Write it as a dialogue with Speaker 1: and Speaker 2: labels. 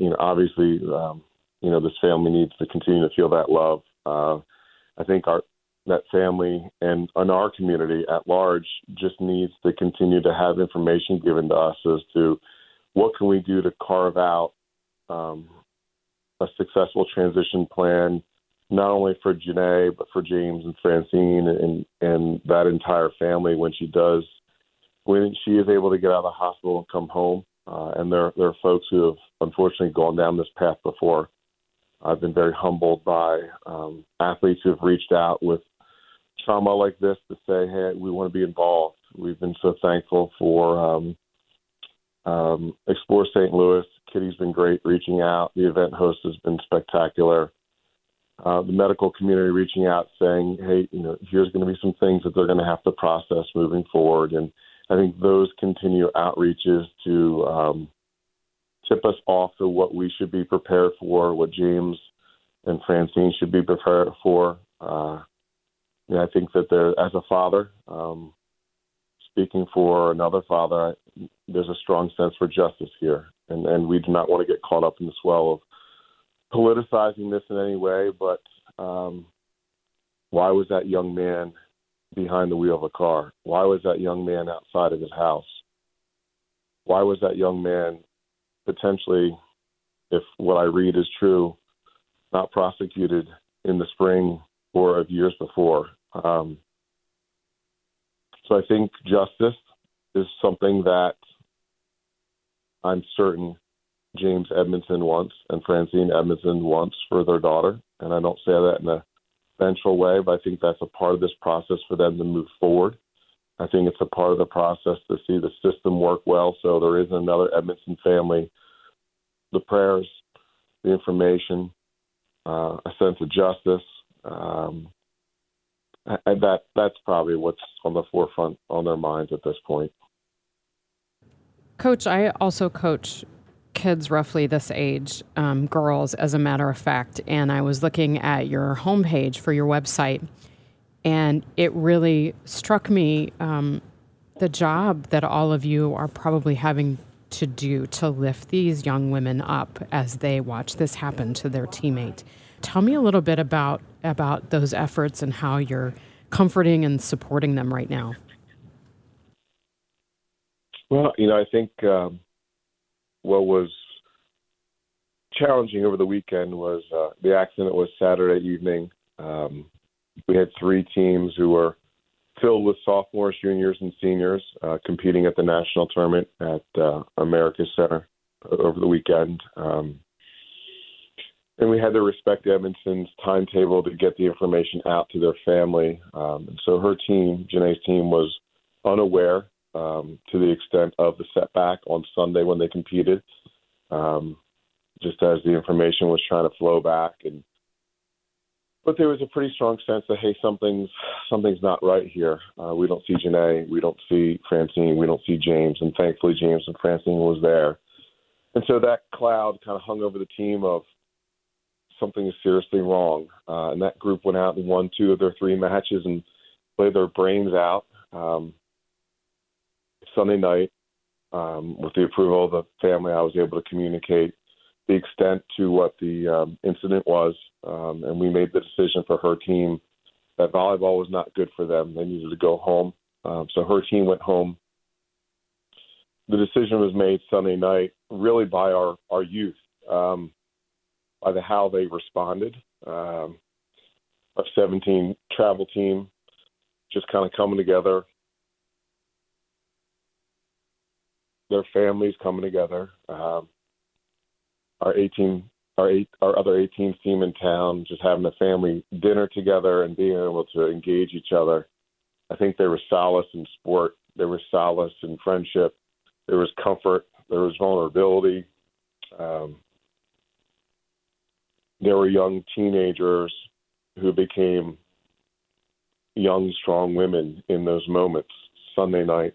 Speaker 1: You know, obviously, um, you know, this family needs to continue to feel that love. Uh, I think our that family and, and our community at large just needs to continue to have information given to us as to what can we do to carve out um, a successful transition plan, not only for Janae but for James and Francine and and that entire family when she does when she is able to get out of the hospital and come home. Uh, and there, there are folks who have unfortunately gone down this path before. I've been very humbled by um, athletes who have reached out with trauma like this to say, hey, we want to be involved. We've been so thankful for um, um, Explore St. Louis. Kitty's been great reaching out. The event host has been spectacular. Uh, the medical community reaching out saying, hey, you know, here's going to be some things that they're going to have to process moving forward. And I think those continue outreaches to um, tip us off to what we should be prepared for, what James and Francine should be prepared for. Uh, I think that there, as a father, um, speaking for another father, there's a strong sense for justice here, and, and we do not want to get caught up in the swell of politicizing this in any way. But um, why was that young man behind the wheel of a car? Why was that young man outside of his house? Why was that young man potentially, if what I read is true, not prosecuted in the spring or of years before? Um, so I think justice is something that I'm certain James Edmondson wants and Francine Edmondson wants for their daughter. And I don't say that in a vengeful way, but I think that's a part of this process for them to move forward. I think it's a part of the process to see the system work well. So there isn't another Edmondson family. The prayers, the information, uh, a sense of justice. Um, and that that's probably what's on the forefront on their minds at this point.
Speaker 2: Coach, I also coach kids roughly this age, um, girls, as a matter of fact. And I was looking at your homepage for your website, and it really struck me um, the job that all of you are probably having to do to lift these young women up as they watch this happen to their teammate. Tell me a little bit about about those efforts and how you're comforting and supporting them right now.
Speaker 1: Well, you know, I think um, what was challenging over the weekend was uh, the accident was Saturday evening. Um, we had three teams who were filled with sophomores, juniors, and seniors uh, competing at the national tournament at uh, America's Center over the weekend. Um, and we had to respect Edmondson's timetable to get the information out to their family. Um, and so her team, Janae's team, was unaware um, to the extent of the setback on Sunday when they competed. Um, just as the information was trying to flow back, and but there was a pretty strong sense that hey, something's something's not right here. Uh, we don't see Janae, we don't see Francine, we don't see James, and thankfully James and Francine was there, and so that cloud kind of hung over the team of something is seriously wrong. Uh, and that group went out and won two of their three matches and played their brains out. Um, Sunday night, um, with the approval of the family, I was able to communicate the extent to what the um, incident was, um, and we made the decision for her team that volleyball was not good for them. They needed to go home, um, so her team went home. The decision was made Sunday night, really by our our youth, um, by the how they responded. Um, our 17 travel team just kind of coming together, their families coming together. Um, our 18, our eight, our other 18 team in town, just having a family dinner together and being able to engage each other. I think there was solace in sport. There was solace in friendship. There was comfort. There was vulnerability. Um, there were young teenagers who became young, strong women in those moments. Sunday night,